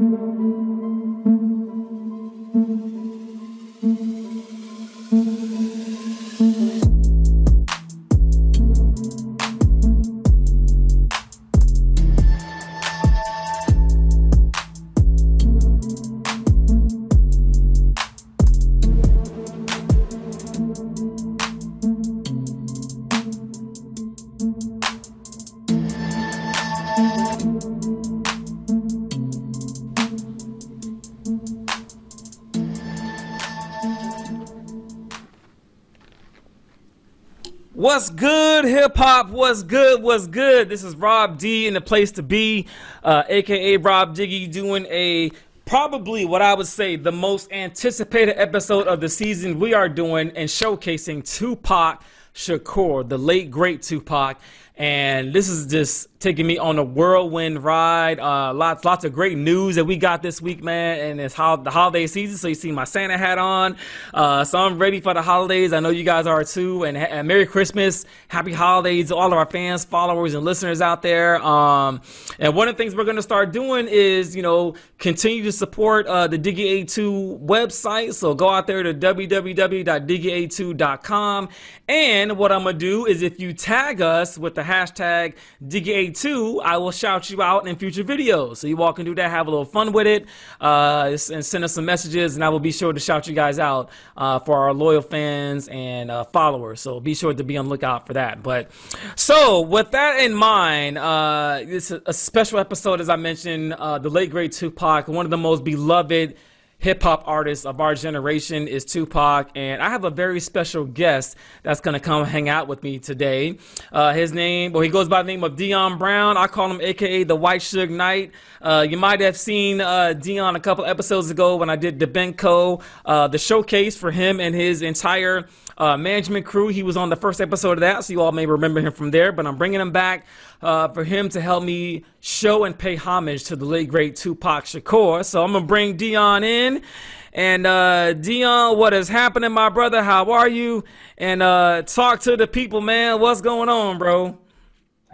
What's hip hop? What's good? What's good? This is Rob D in the place to be, uh, aka Rob Diggy, doing a probably what I would say the most anticipated episode of the season. We are doing and showcasing Tupac Shakur, the late great Tupac, and this is just taking me on a whirlwind ride. Uh, lots, lots of great news that we got this week, man. And it's the holiday season, so you see my Santa hat on. Uh, so I'm ready for the holidays. I know you guys are too. And, and Merry Christmas, Happy Holidays to all of our fans, followers, and listeners out there. Um, and one of the things we're gonna start doing is, you know, continue to support uh, the Diggy A2 website. So go out there to www.diggy2.com. And what I'm gonna do is if you tag us with the hashtag Diggy 2 I will shout you out in future videos. So you all can do that, have a little fun with it, uh, and send us some messages, and I will be sure to shout you guys out uh, for our loyal fans and uh, followers. So be sure to be on lookout for that. But so with that in mind, uh, it's a, a, special episode, as I mentioned, uh, the late great Tupac, one of the most beloved hip hop artist of our generation is Tupac, and I have a very special guest that's gonna come hang out with me today. Uh, his name, well, he goes by the name of Deion Brown. I call him AKA the White Suge Knight. Uh, you might have seen uh, Deion a couple episodes ago when I did the Benko, uh, the showcase for him and his entire uh, management crew. He was on the first episode of that, so you all may remember him from there. But I'm bringing him back uh, for him to help me show and pay homage to the late great Tupac Shakur. So I'm gonna bring Deion in. And uh, Deion, what is happening, my brother? How are you? And uh, talk to the people, man. What's going on, bro?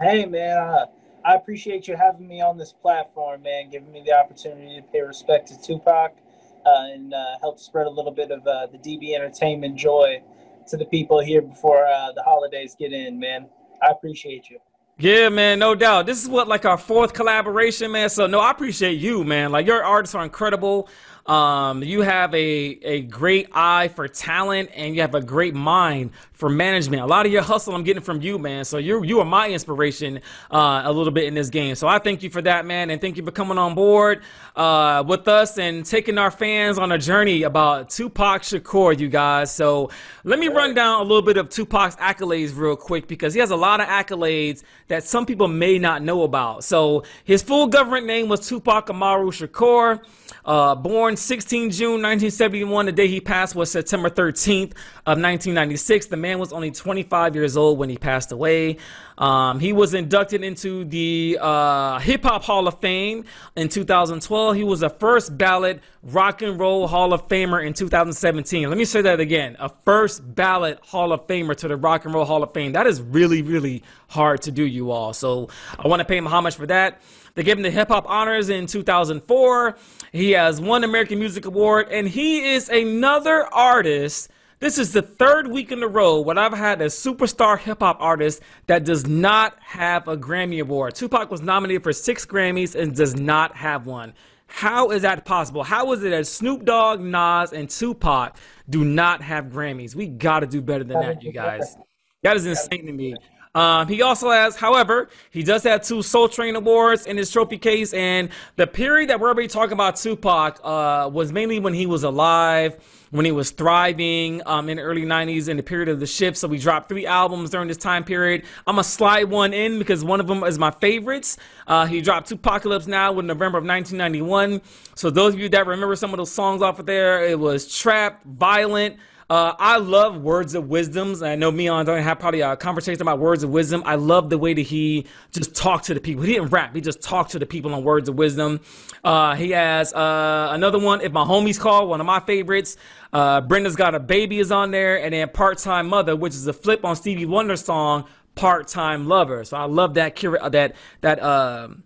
Hey, man. Uh, I appreciate you having me on this platform, man. Giving me the opportunity to pay respect to Tupac uh, and uh, help spread a little bit of uh, the DB Entertainment joy to the people here before uh, the holidays get in, man. I appreciate you. Yeah, man, no doubt. This is what like our fourth collaboration, man. So no, I appreciate you, man. Like your artists are incredible. Um, you have a, a great eye for talent and you have a great mind for management. A lot of your hustle I'm getting from you, man. So you you are my inspiration uh, a little bit in this game. So I thank you for that, man, and thank you for coming on board uh, with us and taking our fans on a journey about Tupac Shakur, you guys. So let me run down a little bit of Tupac's accolades real quick because he has a lot of accolades that some people may not know about. So his full government name was Tupac Amaru Shakur. Uh, born 16 June 1971, the day he passed was September 13th of 1996. The man was only 25 years old when he passed away. Um, he was inducted into the uh, Hip Hop Hall of Fame in 2012. He was a first ballot Rock and Roll Hall of Famer in 2017. Let me say that again: a first ballot Hall of Famer to the Rock and Roll Hall of Fame. That is really, really hard to do, you all. So I want to pay him homage for that. They gave him the Hip Hop Honors in 2004. He has one American Music Award, and he is another artist. This is the third week in a row when I've had a superstar hip hop artist that does not have a Grammy Award. Tupac was nominated for six Grammys and does not have one. How is that possible? How is it that Snoop Dogg, Nas, and Tupac do not have Grammys? We got to do better than that, you guys. That is insane to me. Um, he also has, however, he does have two Soul Train awards in his trophy case, and the period that we're already talking about Tupac uh, was mainly when he was alive, when he was thriving um, in the early 90s in the period of the shift. So we dropped three albums during this time period. I'm going to slide one in because one of them is my favorites. Uh, he dropped 2Pacalypse Now in November of 1991. So those of you that remember some of those songs off of there, it was Trap, Violent, uh, I love words of wisdoms. I know me and Don have probably a conversation about words of wisdom. I love the way that he just talked to the people. He didn't rap. He just talked to the people on words of wisdom. Uh, he has uh, another one. If my homies call, one of my favorites. Uh, Brenda's got a baby is on there, and then part time mother, which is a flip on Stevie Wonder's song part time lover. So I love that that that. Um,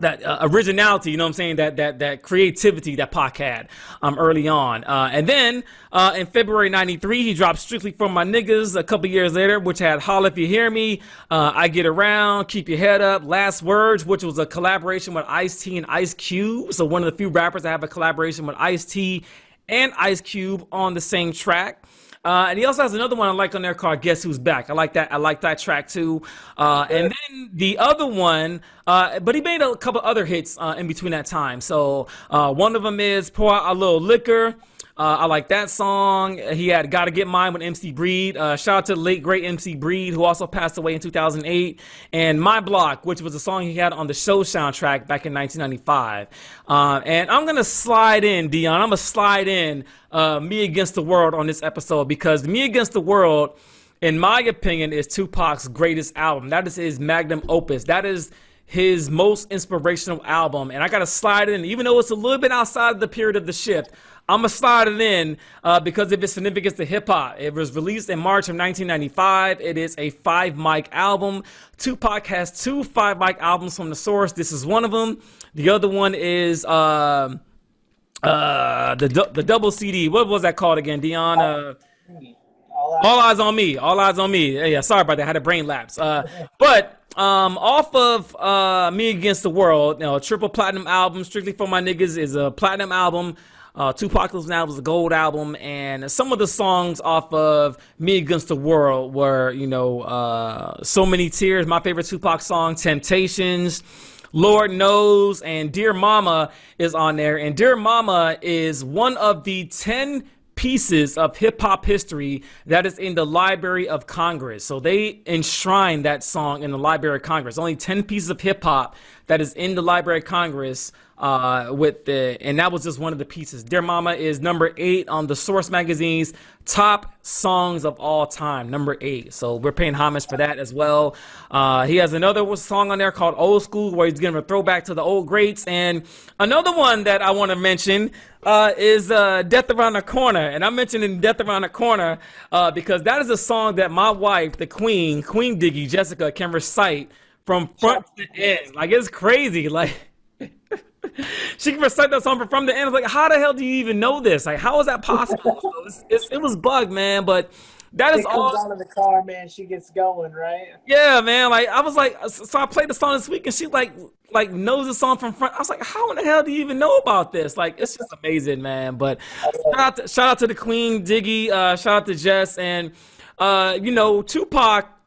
that uh, originality, you know what I'm saying? That that that creativity that Pac had um, early on. Uh, and then uh, in February '93, he dropped "Strictly for My Niggas." A couple years later, which had "Holla If You Hear Me," uh, "I Get Around," "Keep Your Head Up," "Last Words," which was a collaboration with Ice T and Ice Cube. So one of the few rappers that have a collaboration with Ice T and Ice Cube on the same track. Uh, and he also has another one I like on there called "Guess Who's Back." I like that. I like that track too. Uh, and then the other one, uh, but he made a couple other hits uh, in between that time. So uh, one of them is "Pour Out a Little Liquor." Uh, I like that song. He had "Gotta Get Mine" with MC Breed. Uh, shout out to the late great MC Breed, who also passed away in 2008. And "My Block," which was a song he had on the show soundtrack back in 1995. Uh, and I'm gonna slide in, Deion. I'm gonna slide in "Me Against the World" on this episode because "Me Against the World," in my opinion, is Tupac's greatest album. That is his magnum opus. That is his most inspirational album. And I gotta slide it in, even though it's a little bit outside of the period of the shift. I'm gonna slide it in uh, because of its significance to hip hop. It was released in March of 1995. It is a five mic album. Tupac has two five mic albums from the source. This is one of them. The other one is uh, uh, the the double CD. What was that called again, Deion? Uh, all eyes on me. All eyes on me. Yeah, yeah sorry about that. I had a brain lapse. Uh, but um, off of uh, Me Against the World, you know, triple platinum album, strictly for my niggas, is a platinum album. Uh, Tupac now was a gold album, and some of the songs off of Me Against the World were, you know, uh, So Many Tears, my favorite Tupac song, Temptations, Lord Knows, and Dear Mama is on there. And Dear Mama is one of the 10 pieces of hip hop history that is in the Library of Congress. So they enshrine that song in the Library of Congress. Only 10 pieces of hip hop that is in the Library of Congress uh, with the, and that was just one of the pieces. Dear Mama is number eight on the Source magazine's top songs of all time, number eight. So we're paying homage for that as well. Uh, he has another song on there called Old School, where he's giving a throwback to the old greats. And another one that I want to mention uh, is uh, Death Around the Corner. And I'm mentioning Death Around the Corner uh, because that is a song that my wife, the Queen, Queen Diggy, Jessica, can recite from front to end. Like, it's crazy. Like, she can recite that song from the end. I was like, how the hell do you even know this? Like, how is that possible? so it's, it's, it was bug, man. But that is all. out of the car, man. She gets going, right? Yeah, man. Like I was like, so I played the song this week, and she like like knows the song from front. I was like, how in the hell do you even know about this? Like, it's just amazing, man. But shout out, to, shout out to the Queen Diggy. Uh, shout out to Jess, and uh, you know, Tupac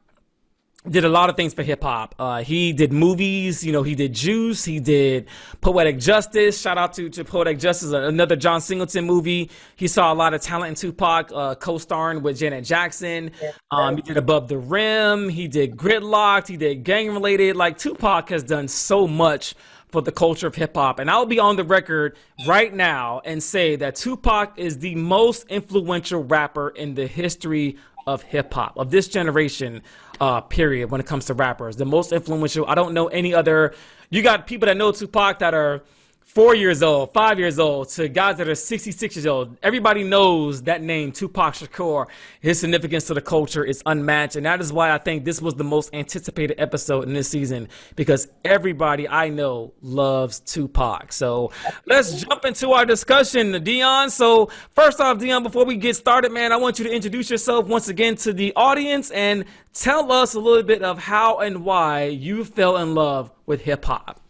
did a lot of things for hip hop. Uh, he did movies, you know, he did Juice, he did Poetic Justice. Shout out to, to Poetic Justice, another John Singleton movie. He saw a lot of talent in Tupac, uh, co starring with Janet Jackson. Um, he did Above the Rim, he did Gridlocked, he did Gang Related. Like, Tupac has done so much for the culture of hip hop. And I'll be on the record right now and say that Tupac is the most influential rapper in the history of hip hop, of this generation uh, period when it comes to rappers. The most influential. I don't know any other. You got people that know Tupac that are four years old, five years old, to guys that are 66 years old. Everybody knows that name, Tupac Shakur. His significance to the culture is unmatched. And that is why I think this was the most anticipated episode in this season because everybody I know loves Tupac. So let's jump into our discussion, Deion. So, first off, Deion, before we get started, man, I want you to introduce yourself once again to the audience and tell us a little bit of how and why you fell in love with hip hop.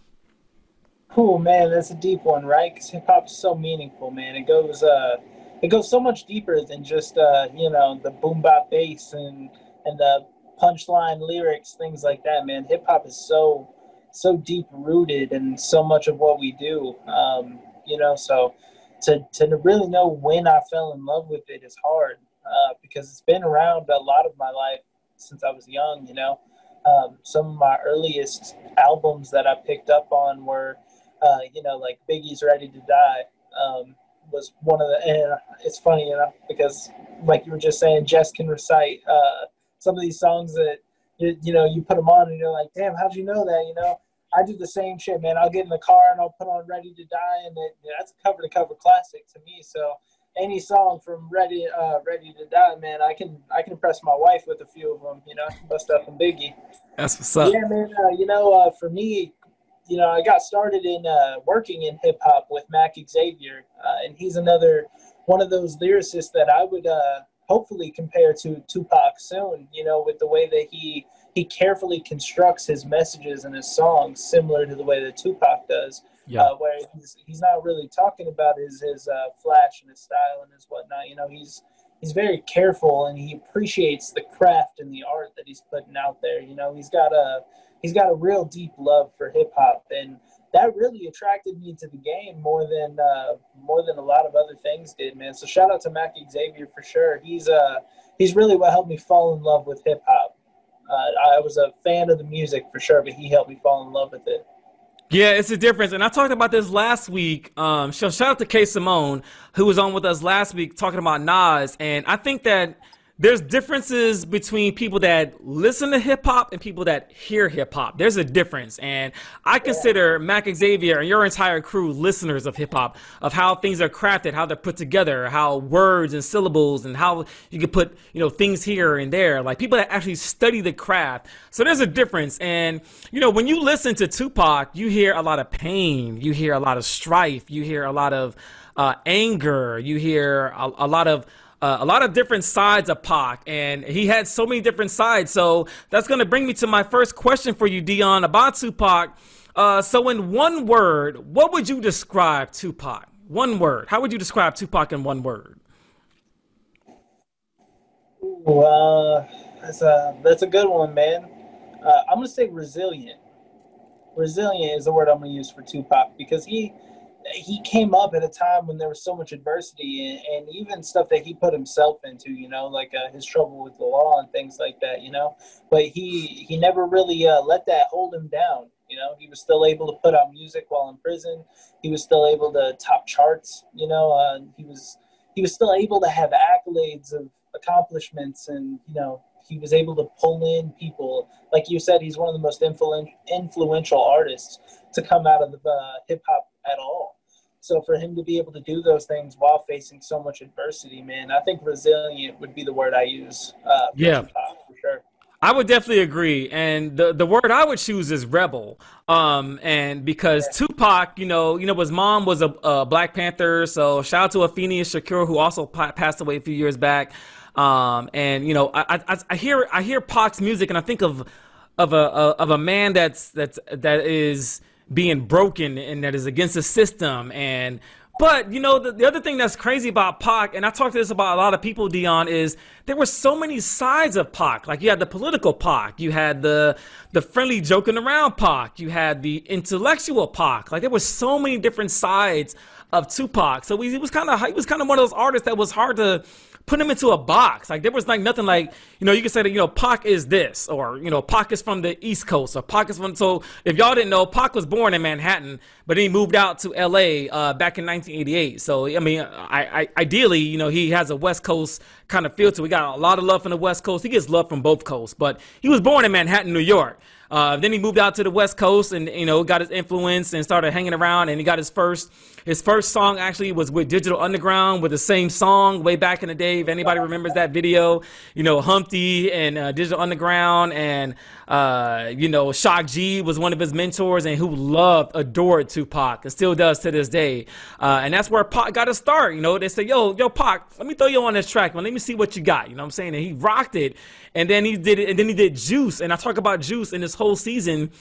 Cool, man. That's a deep one, right? Because hip hop is so meaningful, man. It goes, uh, it goes so much deeper than just, uh, you know, the boom bap bass and and the punchline lyrics, things like that, man. Hip hop is so so deep rooted in so much of what we do. Um, you know, so to to really know when I fell in love with it is hard uh, because it's been around a lot of my life since I was young. You know, um, some of my earliest albums that I picked up on were uh, you know, like Biggie's Ready to Die um, was one of the, and it's funny, you know, because like you were just saying, Jess can recite uh, some of these songs that, you, you know, you put them on and you're like, damn, how'd you know that, you know? I do the same shit, man. I'll get in the car and I'll put on Ready to Die, and it, you know, that's a cover to cover classic to me. So any song from Ready uh, Ready to Die, man, I can I can impress my wife with a few of them. You know, bust up and Biggie. That's what's up. Yeah, man. Uh, you know, uh, for me, you know, I got started in uh, working in hip hop with Mac Xavier, uh, and he's another one of those lyricists that I would uh, hopefully compare to Tupac soon. You know, with the way that he he carefully constructs his messages and his songs, similar to the way that Tupac does. Yeah. Uh, where he's, he's not really talking about his his uh, flash and his style and his whatnot. You know, he's he's very careful and he appreciates the craft and the art that he's putting out there. You know, he's got a he's got a real deep love for hip hop and that really attracted me to the game more than uh, more than a lot of other things did, man. So shout out to Mac Xavier for sure. He's uh he's really what helped me fall in love with hip hop. Uh, I was a fan of the music for sure, but he helped me fall in love with it. Yeah, it's a difference. And I talked about this last week. Um, so shout out to K Simone, who was on with us last week talking about Nas. And I think that there's differences between people that listen to hip hop and people that hear hip hop. There's a difference. And I consider Mac Xavier and your entire crew listeners of hip hop, of how things are crafted, how they're put together, how words and syllables and how you can put, you know, things here and there. Like people that actually study the craft. So there's a difference. And, you know, when you listen to Tupac, you hear a lot of pain, you hear a lot of strife, you hear a lot of uh, anger, you hear a, a lot of uh, a lot of different sides of Pac, and he had so many different sides. So that's going to bring me to my first question for you, Deion, about Tupac. Uh, so, in one word, what would you describe Tupac? One word. How would you describe Tupac in one word? Well, that's a that's a good one, man. Uh, I'm gonna say resilient. Resilient is the word I'm gonna use for Tupac because he he came up at a time when there was so much adversity and, and even stuff that he put himself into, you know, like uh, his trouble with the law and things like that, you know. But he he never really uh, let that hold him down. You know, he was still able to put out music while in prison. He was still able to top charts. You know, uh, he was he was still able to have accolades of accomplishments, and you know, he was able to pull in people. Like you said, he's one of the most influ- influential artists to come out of the uh, hip hop at all. So for him to be able to do those things while facing so much adversity, man, I think resilient would be the word I use. Uh, yeah, for sure. I would definitely agree, and the the word I would choose is rebel. Um, and because yeah. Tupac, you know, you know, his mom was a, a Black Panther, so shout out to Afeni Shakur, who also passed away a few years back. Um, and you know, I, I, I hear I hear Pac's music, and I think of of a, a of a man that's that's that is being broken and that is against the system and but you know the, the other thing that's crazy about Pac, and I talked to this about a lot of people, Deion, is there were so many sides of Pac. Like you had the political Pac, you had the the friendly joking around Pac, you had the intellectual Pac. Like there were so many different sides of Tupac. So he was kind of he was kind of one of those artists that was hard to put him into a box. Like there was like nothing like, you know, you could say that, you know, Pac is this, or, you know, Pac is from the East Coast, or Pac is from, so if y'all didn't know, Pac was born in Manhattan, but he moved out to LA uh, back in 1988. So, I mean, I, I, ideally, you know, he has a West Coast kind of feel to We got a lot of love from the West Coast. He gets love from both coasts, but he was born in Manhattan, New York. Uh, then he moved out to the West Coast and you know got his influence and started hanging around. And he got his first his first song actually was with Digital Underground with the same song way back in the day. If anybody remembers that video, you know Humpty and uh, Digital Underground and uh, you know Shock G was one of his mentors and who loved adored Tupac and still does to this day. Uh, and that's where Pac got to start. You know they say yo yo Pac, let me throw you on this track, man. Let me see what you got. You know what I'm saying? And he rocked it. And then he did it. And then he did Juice. And I talk about Juice in this whole season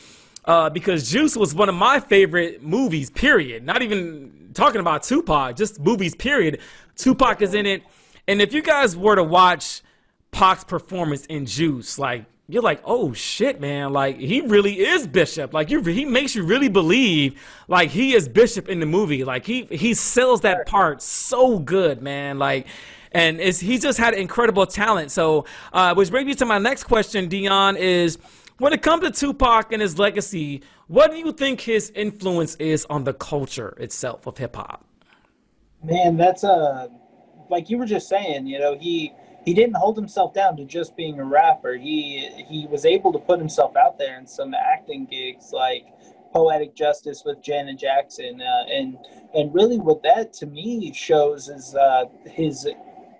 uh, because Juice was one of my favorite movies. Period. Not even talking about Tupac, just movies. Period. Tupac is in it. And if you guys were to watch Pac's performance in Juice, like you're like, oh shit, man! Like he really is Bishop. Like you, he makes you really believe like he is Bishop in the movie. Like he he sells that part so good, man. Like and is he just had incredible talent. So, uh, which brings me to my next question, Deion, is when it comes to Tupac and his legacy, what do you think his influence is on the culture itself of hip hop? Man, that's a uh, like you were just saying. You know, he he didn't hold himself down to just being a rapper. He he was able to put himself out there in some acting gigs like Poetic Justice with Janet Jackson, uh, and and really what that to me shows is uh, his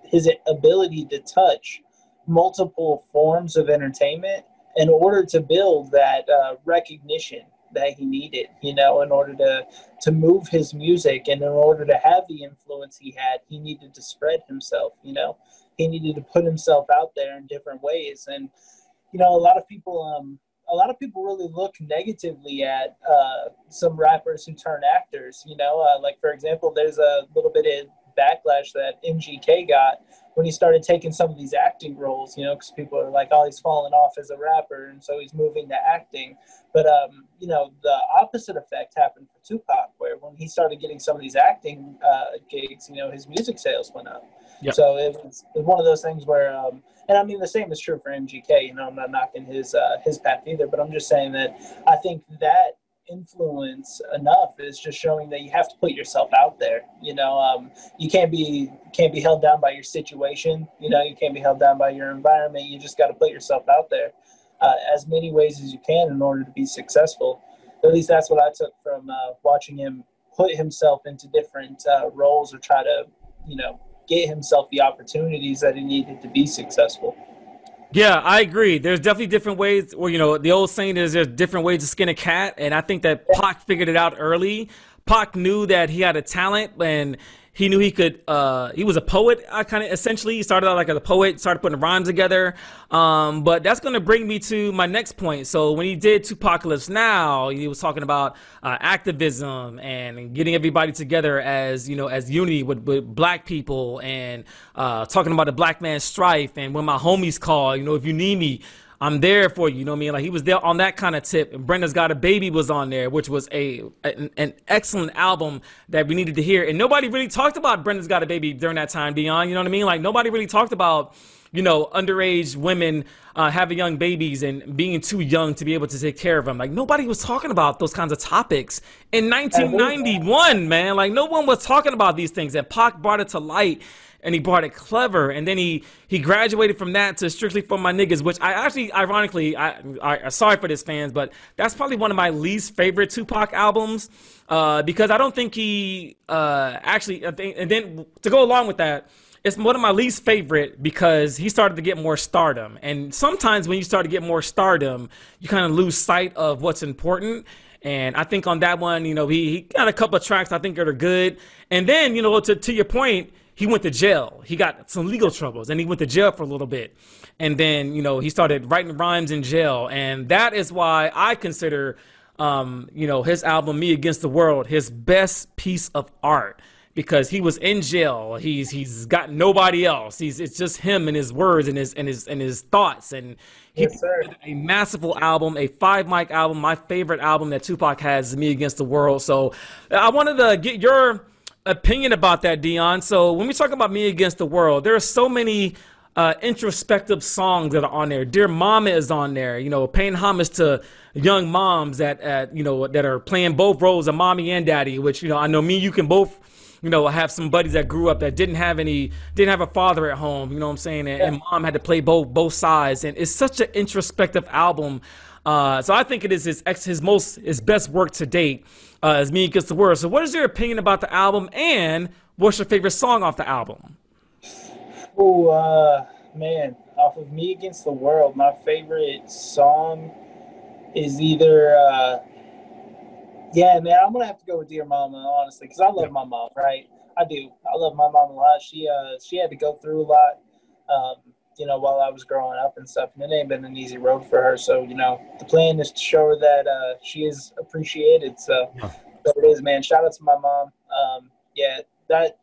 his ability to touch multiple forms of entertainment in order to build that uh, recognition that he needed, you know, in order to to move his music and in order to have the influence he had, he needed to spread himself, you know. He needed to put himself out there in different ways. And, you know, a lot of people um a lot of people really look negatively at uh, some rappers who turn actors. You know, uh, like for example, there's a little bit of backlash that MGK got when he started taking some of these acting roles, you know, because people are like, oh, he's falling off as a rapper, and so he's moving to acting. But um, you know, the opposite effect happened for Tupac, where when he started getting some of these acting uh, gigs, you know, his music sales went up. Yep. So it was, it was, one of those things where, um, and I mean, the same is true for MGK. You know, I'm not knocking his uh, his path either, but I'm just saying that I think that influence enough is just showing that you have to put yourself out there. You know, um, you can't be can't be held down by your situation. You know, you can't be held down by your environment. You just got to put yourself out there uh, as many ways as you can in order to be successful. At least that's what I took from uh, watching him put himself into different uh, roles or try to, you know, get himself the opportunities that he needed to be successful. Yeah, I agree. There's definitely different ways, or you know, the old saying is there's different ways to skin a cat, and I think that Pac figured it out early. Pac knew that he had a talent, and he knew he could. Uh, he was a poet, I kind of essentially. He started out like as a poet, started putting rhymes together. Um, but that's going to bring me to my next point. So when he did 2Pacalypse Now, he was talking about uh, activism and getting everybody together as you know as unity with, with black people and uh, talking about the black man's strife and when my homies call, you know, if you need me. I'm there for you. You know what I mean? Like he was there on that kind of tip. And Brenda's Got a Baby was on there, which was a an, an, excellent album that we needed to hear. And nobody really talked about Brenda's Got a Baby during that time, Beyond. You know what I mean? Like nobody really talked about you know, underage women uh, having young babies and being too young to be able to take care of them. Like nobody was talking about those kinds of topics in 1991, man. Like no one was talking about these things, and Pac brought it to light and he brought it clever. And then he he graduated from that to strictly for my niggas, which I actually, ironically, I, I sorry for this fans, but that's probably one of my least favorite Tupac albums uh, because I don't think he uh, actually. And then to go along with that. It's one of my least favorite because he started to get more stardom. And sometimes when you start to get more stardom, you kind of lose sight of what's important. And I think on that one, you know, he, he got a couple of tracks I think that are good. And then, you know, to, to your point, he went to jail. He got some legal troubles and he went to jail for a little bit. And then, you know, he started writing rhymes in jail. And that is why I consider, um, you know, his album, Me Against the World, his best piece of art because he was in jail. He's he's got nobody else. He's it's just him and his words and his and his and his thoughts and he yes, a masterful album, a five mic album, my favorite album that Tupac has, Me Against the World. So I wanted to get your opinion about that, Deion. So when we talk about Me Against the World, there are so many uh, introspective songs that are on there. Dear Mama is on there. You know, paying homage to young moms that, at, you know, that are playing both roles of mommy and daddy. Which you know, I know me, you can both. You know, have some buddies that grew up that didn't have any, didn't have a father at home. You know what I'm saying? And, and mom had to play both both sides. And it's such an introspective album. Uh, so I think it is his his most his best work to date uh, as Me Against the World. So, what is your opinion about the album, and what's your favorite song off the album? Oh, uh, man, off of Me Against the World, my favorite song is either, uh, yeah, man, I'm gonna have to go with Dear Mama, honestly, because I love my mom, right? I do. I love my mom a lot. She, uh, she had to go through a lot. Um, you know, while I was growing up and stuff. And it ain't been an easy road for her. So, you know, the plan is to show her that uh, she is appreciated. So, yeah. so it is, man. Shout out to my mom. Um, yeah, that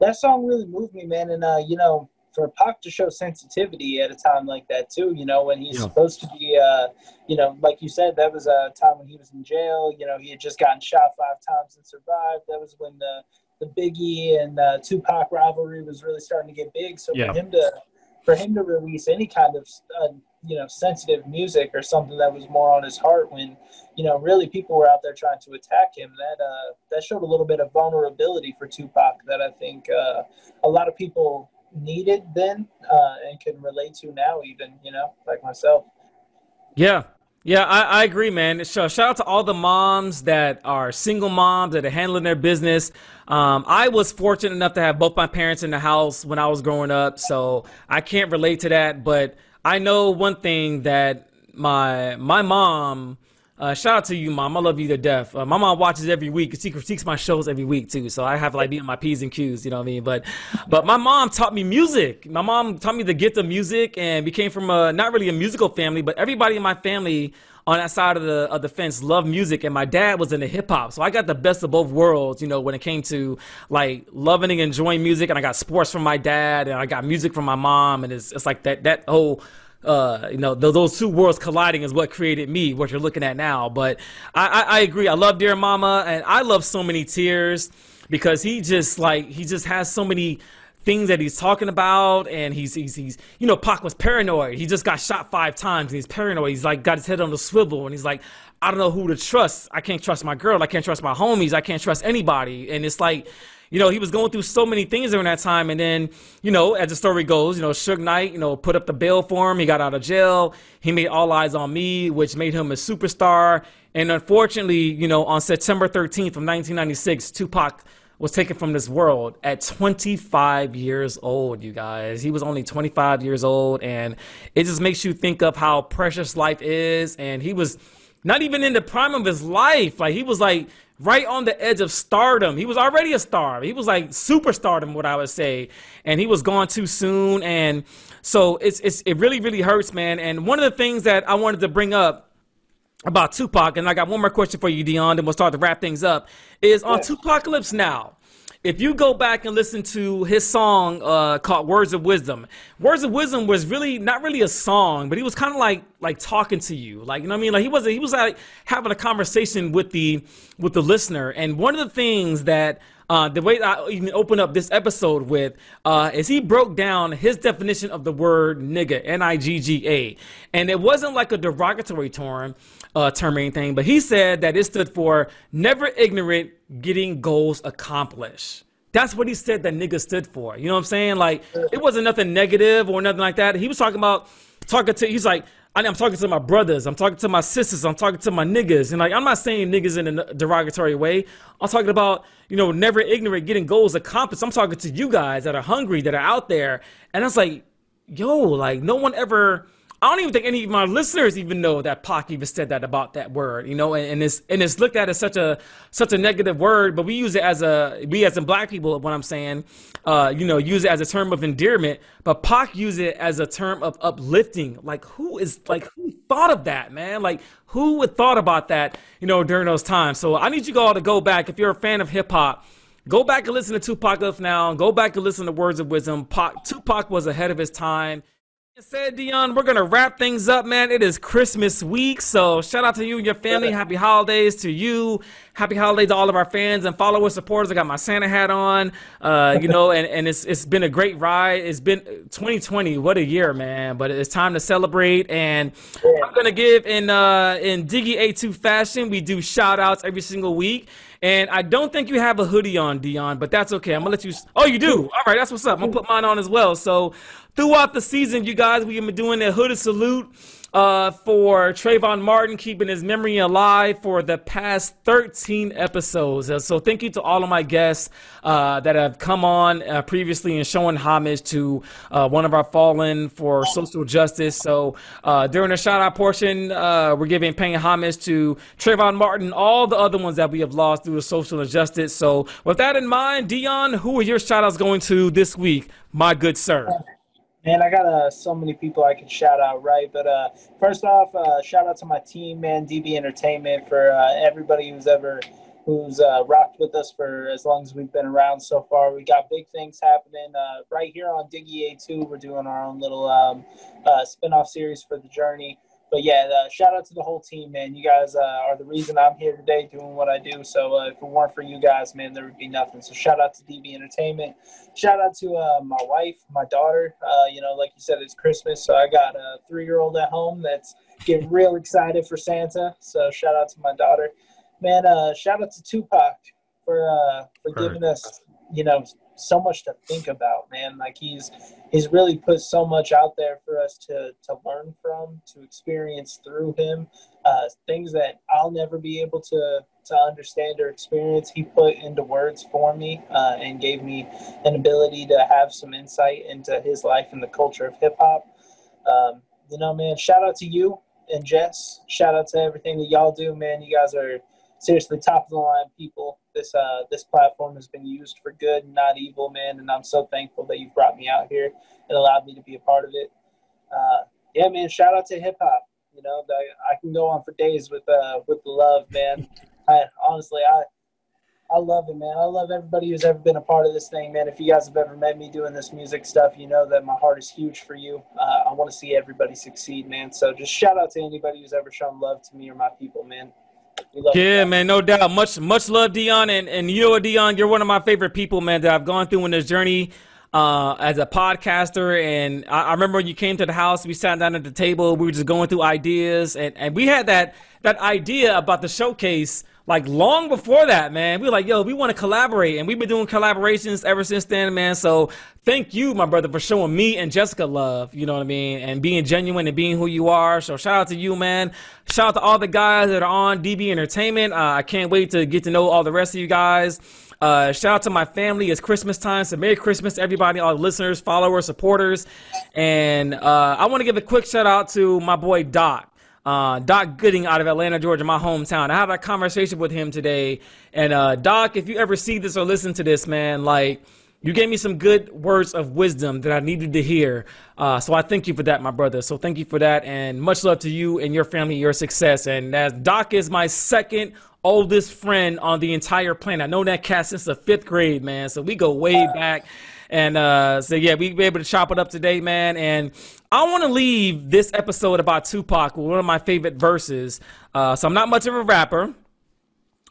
that song really moved me, man. And uh, you know, for Pac to show sensitivity at a time like that too, you know, when he's yeah. supposed to be, uh, you know, like you said, that was a time when he was in jail. You know, he had just gotten shot five times and survived. That was when the the Biggie and uh, Tupac rivalry was really starting to get big. So yeah. for him to for him to release any kind of uh, you know sensitive music or something that was more on his heart when you know really people were out there trying to attack him that uh, that showed a little bit of vulnerability for Tupac that I think uh, a lot of people needed then uh, and can relate to now even you know like myself. Yeah yeah, I, I, agree, man. So shout out to all the moms that are single moms that are handling their business. Um, I was fortunate enough to have both my parents in the house when I was growing up, so I can't relate to that. But I know one thing that my my mom Uh, shout out to you, mom. I love you to death. Uh, my mom watches every week. She critiques my shows every week too. So I have like be on my p's and q's. You know what I mean? But, but my mom taught me music. My mom taught me the gift of music, and we came from a not really a musical family, but everybody in my family on that side of the of the fence loved music, and my dad was into hip hop. So I got the best of both worlds. You know, when it came to like loving and enjoying music, and I got sports from my dad, and I got music from my mom, and it's it's like that that whole uh, you know, th- those two worlds colliding is what created me, what you're looking at now. But I, I, I agree. I love Dear Mama, and I love so many tears because he just like he just has so many things that he's talking about and he's he's he's you know Pac was paranoid. He just got shot five times and he's paranoid. He's like got his head on the swivel and he's like I don't know who to trust. I can't trust my girl. I can't trust my homies. I can't trust anybody. And it's like you know, he was going through so many things during that time. And then, you know, as the story goes, you know, Suge Knight, you know, put up the bail for him. He got out of jail. He made All Eyes on Me, which made him a superstar. And unfortunately, you know, on September 13th of 1996, Tupac was taken from this world at 25 years old, you guys. He was only 25 years old. And it just makes you think of how precious life is. And he was not even in the prime of his life. Like, he was like, right on the edge of stardom. He was already a star. He was like superstardom, what I would say, and he was gone too soon. And so it's it's it really really hurts, man. And one of the things that I wanted to bring up about Tupac, and I got one more question for you, Deion, and we'll start to wrap things up. Is on 2Pacalypse now if you go back and listen to his song uh, called "Words of Wisdom," "Words of Wisdom" was really not really a song, but he was kind of like like talking to you, like you know what I mean. Like he was he was like having a conversation with the with the listener. And one of the things that uh, the way I even open up this episode with uh, is he broke down his definition of the word nigga, N I G G A, and it wasn't like a derogatory term uh, term or anything, but he said that it stood for never ignorant, getting goals accomplished. That's what he said that nigga stood for. You know what I'm saying? Like it wasn't nothing negative or nothing like that. He was talking about talking to. He's like, I'm talking to my brothers. I'm talking to my sisters. I'm talking to my niggas. And like, I'm not saying niggas in a derogatory way. I'm talking about, you know, never ignorant, getting goals accomplished. I'm talking to you guys that are hungry, that are out there. And I was like, yo, like no one ever I don't even think any of my listeners even know that Pac even said that about that word, you know, and, and it's and it's looked at as such a such a negative word, but we use it as a we as in black people, what I'm saying, uh, you know, use it as a term of endearment, but Pac use it as a term of uplifting. Like who is like who thought of that, man? Like who would thought about that, you know, during those times? So I need you all to go back if you're a fan of hip hop. Go back and listen to Tupac now. Go back and listen to Words of Wisdom. Pac, Tupac was ahead of his time said Deion, we're gonna wrap things up, man. It is Christmas week, so shout out to you and your family. Happy holidays to you. Happy holidays to all of our fans and followers, supporters. I got my Santa hat on, uh, you know, and, and it's it's been a great ride. It's been 2020, what a year, man! But it's time to celebrate, and I'm gonna give in uh, in Diggy A2 fashion. We do shout outs every single week. And I don't think you have a hoodie on, Deion, but that's okay. I'm gonna let you. Oh, you do. All right, that's what's up. I'm gonna put mine on as well. So throughout the season, you guys, we've been doing a hooded salute uh, for Trayvon Martin, keeping his memory alive for the past 13 episodes. Uh, so thank you to all of my guests uh, that have come on uh, previously and showing homage to uh, one of our fallen for social justice. So uh, during the shout out portion, we're giving paying homage to Trayvon Martin, all the other ones that we have lost through social injustice. So with that in mind, Deion, who are your shout outs going to this week, my good sir? Man, I got uh, so many people I can shout out, right? But uh, first off, uh, shout out to my team, man, DB Entertainment, for uh, everybody who's ever who's uh, rocked with us for as long as we've been around so far. We got big things happening uh, right here on Diggy A2. We're doing our own little um, spinoff series for the journey but yeah, uh, shout out to the whole team, man. You guys uh, are the reason I'm here today doing what I do. So uh, if it weren't for you guys, man, there would be nothing. So shout out to DB Entertainment. Shout out to uh, my wife, my daughter. Uh, you know, like you said, it's Christmas, so I got a three-year-old at home that's getting real excited for Santa. So shout out to my daughter, man. Uh, shout out to Tupac for for giving us, you know, so much to think about, man. Like he's he's really put so much out there for us to to learn from, to experience through him. Uh, things that I'll never be able to to understand or experience, he put into words for me uh, and gave me an ability to have some insight into his life and the culture of hip hop. Um, you know, man, shout out to you and Jess. Shout out to everything that y'all do, man. You guys are seriously top of the line people. This uh this platform has been used for good, not evil, man. And I'm so thankful that you brought me out here and allowed me to be a part of it. Uh, yeah, man. Shout out to hip hop. You know, I, can go on for days with uh with the love, man. I honestly I I love it, man. I love everybody who's ever been a part of this thing, man. If you guys have ever met me doing this music stuff, you know that my heart is huge for you. Uh, I want to see everybody succeed, man. So just shout out to anybody who's ever shown love to me or my people, man. Yeah, man, no doubt. Much, much love, Deion, and and you Deion, you're one of my favorite people, man, that I've gone through in this journey uh, as a podcaster. And I, I, remember when you came to the house, we sat down at the table, we were just going through ideas, and, and we had that that idea about the showcase like long before that, man. We were like, yo, we want to collaborate, and we've been doing collaborations ever since then, man. So thank you, my brother, for showing me and Jessica love. You know what I mean, and being genuine and being who you are. So shout out to you, man. Shout out to all the guys that are on DB Entertainment. Uh, I can't wait to get to know all the rest of you guys. Uh, shout out to my family. It's Christmas time, so Merry Christmas everybody, all the listeners, followers, supporters. And uh, I want to give a quick shout out to my boy Doc uh, Doc Gooding out of Atlanta, Georgia, my hometown. I had a conversation with him today. And uh, Doc, if you ever see this or listen to this, man, like you gave me some good words of wisdom that I needed to hear. Uh, so I thank you for that, my brother. So thank you for that. And much love to you and your family, your success. And as Doc is my second oldest friend on the entire planet. I know that cat since the fifth grade, man. So we go way back. And uh, so yeah, we be able to chop it up today, man. And I want to leave this episode about Tupac with one of my favorite verses. Uh, so I'm not much of a rapper,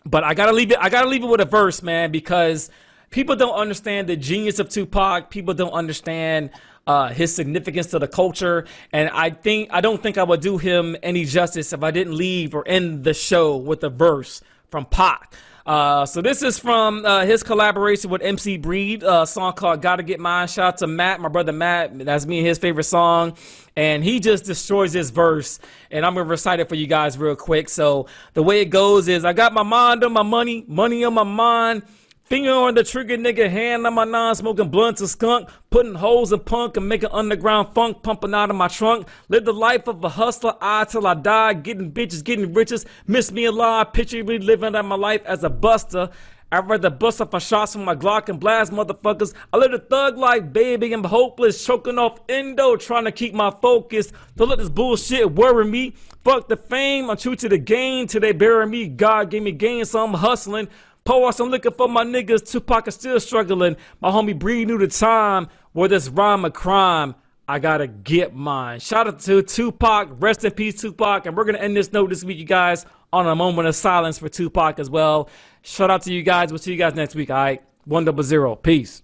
but I gotta leave it. I gotta leave it with a verse, man, because people don't understand the genius of Tupac. People don't understand uh, his significance to the culture, and I think I don't think I would do him any justice if I didn't leave or end the show with a verse from Pac. Uh, so this is from uh, his collaboration with MC Breed, a song called "Gotta Get Mine." Shout out to Matt, my brother Matt. That's me and his favorite song, and he just destroys this verse. And I'm gonna recite it for you guys real quick. So the way it goes is, I got my mind on my money, money on my mind. Finger on the trigger, nigga, hand on my non smoking blunts and skunk, putting holes in punk and making underground funk pumping out of my trunk. Live the life of a hustler, I till I die, getting bitches, getting riches. Miss me alive, picture me living out my life as a buster. I'd rather bust off my shots from my Glock and blast motherfuckers. I live a thug life, baby. I'm hopeless, choking off endo, trying to keep my focus. Don't let this bullshit worry me. Fuck the fame, I'm true to the game till they bury me. God gave me gain, so I'm hustling. Pour I'm looking for my niggas. Tupac is still struggling. My homie Breed knew the time where this rhyme a crime. I gotta get mine. Shout out to Tupac. Rest in peace, Tupac. And we're gonna end this note this week, you guys, on a moment of silence for Tupac as well. Shout out to you guys. We'll see you guys next week. All right. One double zero. Peace.